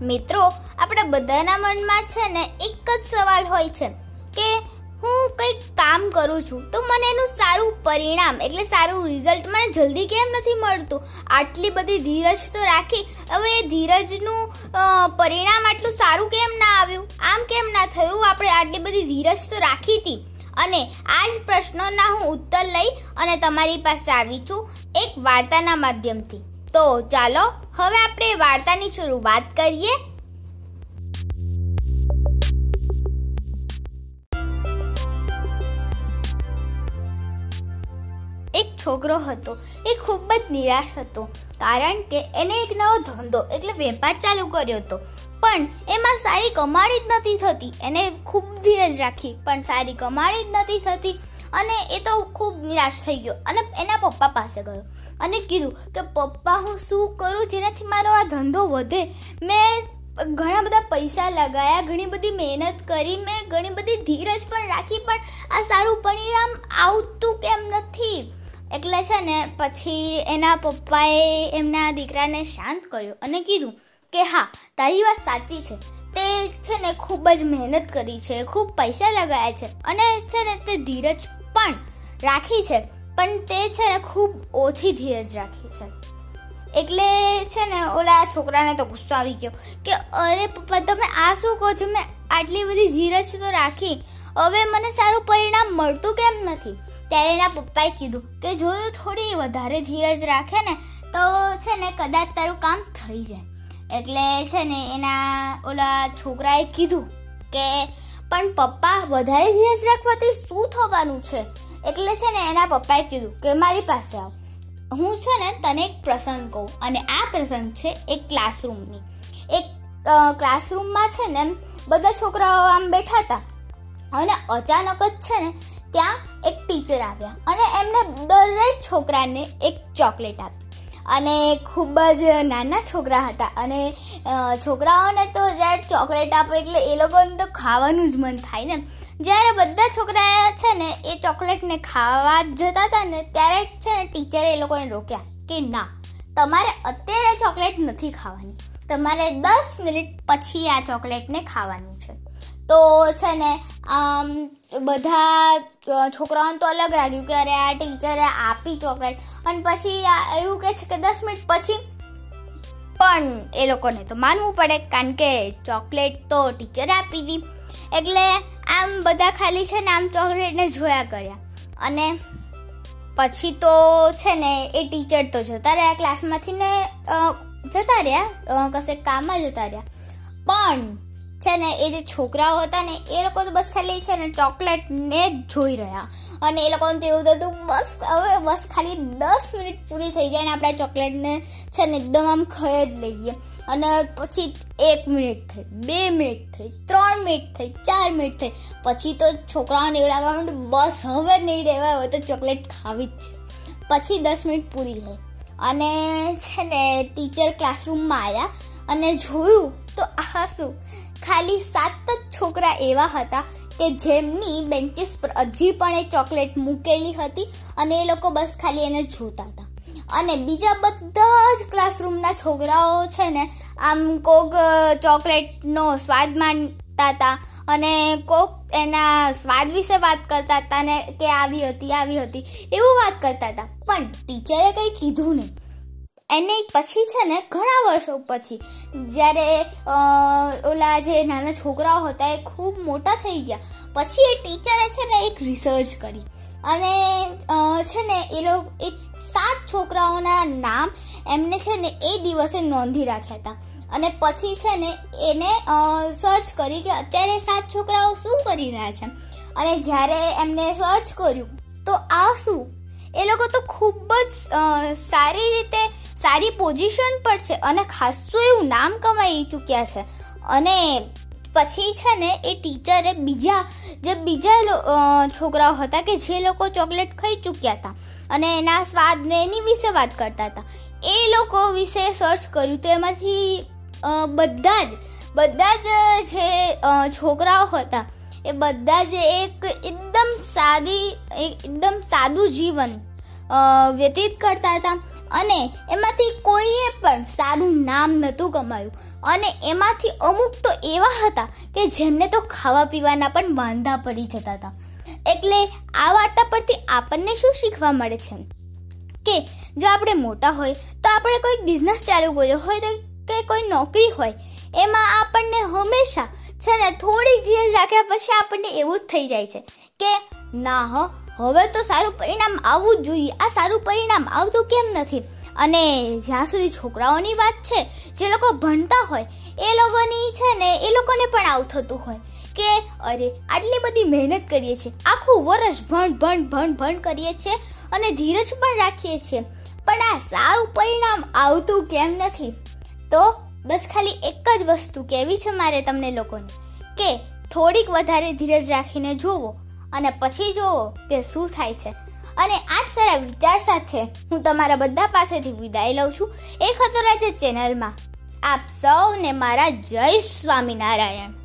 મિત્રો, આપણા બધાના મનમાં છે ને એક જ સવાલ હોય છે કે હું કંઈક કામ કરું છું તો મને એનું સારું પરિણામ એટલે સારું રિઝલ્ટ મને જલ્દી કેમ નથી મળતું? આટલી બધી ધીરજ તો રાખી હવે એ ધીરજનું પરિણામ આટલું સારું કેમ ના આવ્યું? આમ કેમ ના થયું? આપણે આટલી બધી ધીરજ તો રાખી હતી. અને આ જ પ્રશ્નોના હું ઉત્તર લઈ અને તમારી પાસે આવી છું એક વાર્તાના માધ્યમથી. તો ચાલો હવે આપણે વાર્તાની શરૂઆત કરીએ. એક છોકરો હતો. એ ખૂબ જ નિરાશ હતો, કારણ કે એને એક નવો ધંધો એટલે વેપાર ચાલુ કર્યો હતો. પણ એમાં સારી કમાણી જ નથી થતી. એને ખૂબ ધીરજ રાખી, પણ સારી કમાણી જ નથી થતી. અને એ તો ખૂબ નિરાશ થઈ ગયો અને એના પપ્પા પાસે ગયો. અને કીધું કે, પપ્પા, હું શું કરું જેનાથી મારો આ ધંધો વધે? મેં ઘણા બધા પૈસા લગાયા, ઘણી બધી મહેનત કરી, મેં ઘણી બધી ધીરજ પણ રાખી, પણ આ સારું પરિણામ આવતું કેમ નથી? એટલે છે ને, પછી એના પપ્પાએ એમના દીકરાને શાંત કર્યો અને કીધું કે, હા, તારી વાત સાચી છે. તે છે ને ખૂબ જ મહેનત કરી છે, ખૂબ પૈસા લગાયા છે અને છે ને તે ધીરજ પણ રાખી છે. પણ તે છે ને ખૂબ ઓછી ધીરજ રાખી છે. એટલે છે ને ઓલા છોકરાને તો ગુસ્સો આવી ગયો કે, અરે પપ્પા, તમે આ શું કહો છો? મેં આટલી બધી ધીરજ તો રાખી. હવે મને સારું પરિણામ મળતું કેમ નથી? ત્યારે એના પપ્પાએ કીધું કે, જો તું થોડી વધારે ધીરજ રાખે ને, તો છે ને કદાચ તારું કામ થઈ જાય. એટલે છે ને એના ઓલા છોકરાએ કીધું કે, પણ પપ્પા, વધારે ધીરજ રાખવાથી શું થવાનું છે? એટલે છે ને એના પપ્પાએ કીધું કે મારી પાસે આવ. હું છે ને તને એક પ્રસંગ કહું અને આ પ્રસંગ છે એક ક્લાસરૂમની. એક ક્લાસરૂમમાં છે ને બધા છોકરાઓ આમ બેઠા હતા અને અચાનક જ છે ને ત્યાં એક ટીચર આવ્યા અને એમને દરેક છોકરાને એક ચોકલેટ આપી. અને ખૂબ જ નાના છોકરા હતા અને છોકરાઓને તો જ્યારે ચોકલેટ આપો એટલે એ લોકોને તો ખાવાનું જ મન થાય ને જ્યારે બધા છોકરા છે ને એ ચોકલેટને ખાવા જતા હતા ને, ત્યારે છે ને ટીચરે એ લોકોને રોક્યા કે ના, તમારે અત્યારે ચોકલેટ નથી ખાવાની. તમારે દસ મિનિટ પછી આ ચોકલેટને ખાવાનું છે. તો છે ને, આમ, બધા છોકરાઓને તો અલગ લાગ્યું કે અરે આ ટીચરે આપી ચોકલેટ. અને પછી એવું કહે છે કે દસ મિનિટ પછી પણ એ લોકોને તો માનવું પડે, કારણ કે ચોકલેટ તો ટીચરે આપી હતી એટલે આમ બધા ખાલી છે ને આમ ચોકલેટને જોયા કર્યા. અને પછી તો છે ને એ ટીચર તો જતા રહ્યા ક્લાસમાંથી ને જતા રહ્યા કશે કામમાં જતા રહ્યા. પણ છે ને એ જે છોકરાઓ હતા ને, એ લોકો તો બસ ખાલી છે ને ચોકલેટ ને જ જોઈ રહ્યા. અને એ લોકોને તો એવું થતું, બસ, હવે બસ ખાલી દસ મિનિટ પૂરી થઈ જાય ને આપણે ચોકલેટને છે ને એકદમ આમ ખાઈ જ લઈએ. અને પછી એક મિનિટ થઈ, બે મિનિટ થઈ, ત્રણ મિનિટ થઈ, ચાર મિનિટ થઈ. પછી તો છોકરાઓને એવું માટે બસ હવે નહીં રહેવા હવે તો ચોકલેટ ખાવી જ છે. પછી દસ મિનિટ પૂરી થઈ. અને છે ને ટીચર ક્લાસરૂમમાં આવ્યા અને જોયું તો આ શું, ખાલી સાત જ છોકરા એવા હતા કે જેમની બેન્ચીસ પર હજી પણ એ ચોકલેટ મૂકેલી હતી અને એ લોકો બસ ખાલી એને જોતા હતા. અને બીજા બધા જ ક્લાસરૂમના છોકરાઓ છે ને, આમ કોક ચોકલેટનો સ્વાદ માનતા હતા અને કોક એના સ્વાદ વિશે વાત કરતા હતા ને કે આવી હતી આવી હતી, એવું વાત કરતા હતા પણ ટીચરે કંઈ કીધું નહીં. એને પછી છે ને, ઘણા વર્ષો પછી, જ્યારે ઓલા જે નાના છોકરાઓ હતા એ ખૂબ મોટા થઈ ગયા, પછી એ ટીચરે છે ને એક રિસર્ચ કરી. અને છે ને, એ લોકો, એ સાત છોકરાઓના નામ એમને છે ને એ દિવસે નોંધી રાખ્યા હતા. અને પછી છે ને એને સર્ચ કરી કે અત્યારે સાત છોકરાઓ શું કરી રહ્યા છે. અને જ્યારે એમને સર્ચ કર્યું, તો આ શું? એ લોકો તો ખૂબ જ સારી રીતે, સારી પોઝિશન પર છે અને ખાસું એવું નામ કમાઈ ચૂક્યા છે. અને પછી છે ને એ ટીચરે બીજા, જે બીજા છોકરાઓ હતા કે જે લોકો ચોકલેટ ખાઈ ચૂક્યા હતા અને એના સ્વાદને એની વિશે વાત કરતા હતા, એ લોકો વિશે સર્ચ કર્યું તો એમાંથી બધા જ બધા જ જે છોકરાઓ હતા, એ બધા જ એક એકદમ સાદી એકદમ સાદું જીવન વ્યતીત કરતા હતા અને એમાંથી સારું નામ નહોતું કમાયું. અને એમાંથી અમુક તો એવા હતા કે જેમને તો ખાવા પીવાના પણ વાંધા પડી જતા હતા. એટલે આ વાર્તા પરથી આપણને શું શીખવા મળે છે? કે જો આપણે મોટા હોય, તો આપણે કોઈ બિઝનેસ ચાલુ કર્યો હોય, તો કે કોઈ નોકરી હોય, એમાં આપણને હંમેશા છે ને થોડીક ધીરજ રાખ્યા પછી આપણને એવું જ થઈ જાય છે કે, ના હવે તો સારું પરિણામ આવવું જ જોઈએ. આ સારું પરિણામ આવતું કેમ નથી? અને જ્યાં સુધી છોકરાઓની વાત છે, જે લોકો ભણતા હોય, એ લોકોની છે ને, એ લોકોને પણ આવું થતું હોય કે અરે, આટલી બધી મહેનત કરીએ છીએ, આખું વર્ષ ભણ ભણ ભણ ભણ કરીએ છીએ અને ધીરજ પણ રાખીએ છીએ. પણ આ સારું પરિણામ આવતું કેમ નથી? તો બસ ખાલી એક જ વસ્તુ કહેવી છે મારે તમને લોકોને, કે થોડીક વધારે ધીરજ રાખીને જોવો અને પછી જોવો કે શું થાય છે. અને આ જ સારા વિચાર સાથે હું તમારા બધા પાસેથી વિદાય લઉં છું. એક હતો રાજા ચેનલમાં. આપ સૌને મારા જય સ્વામિનારાયણ.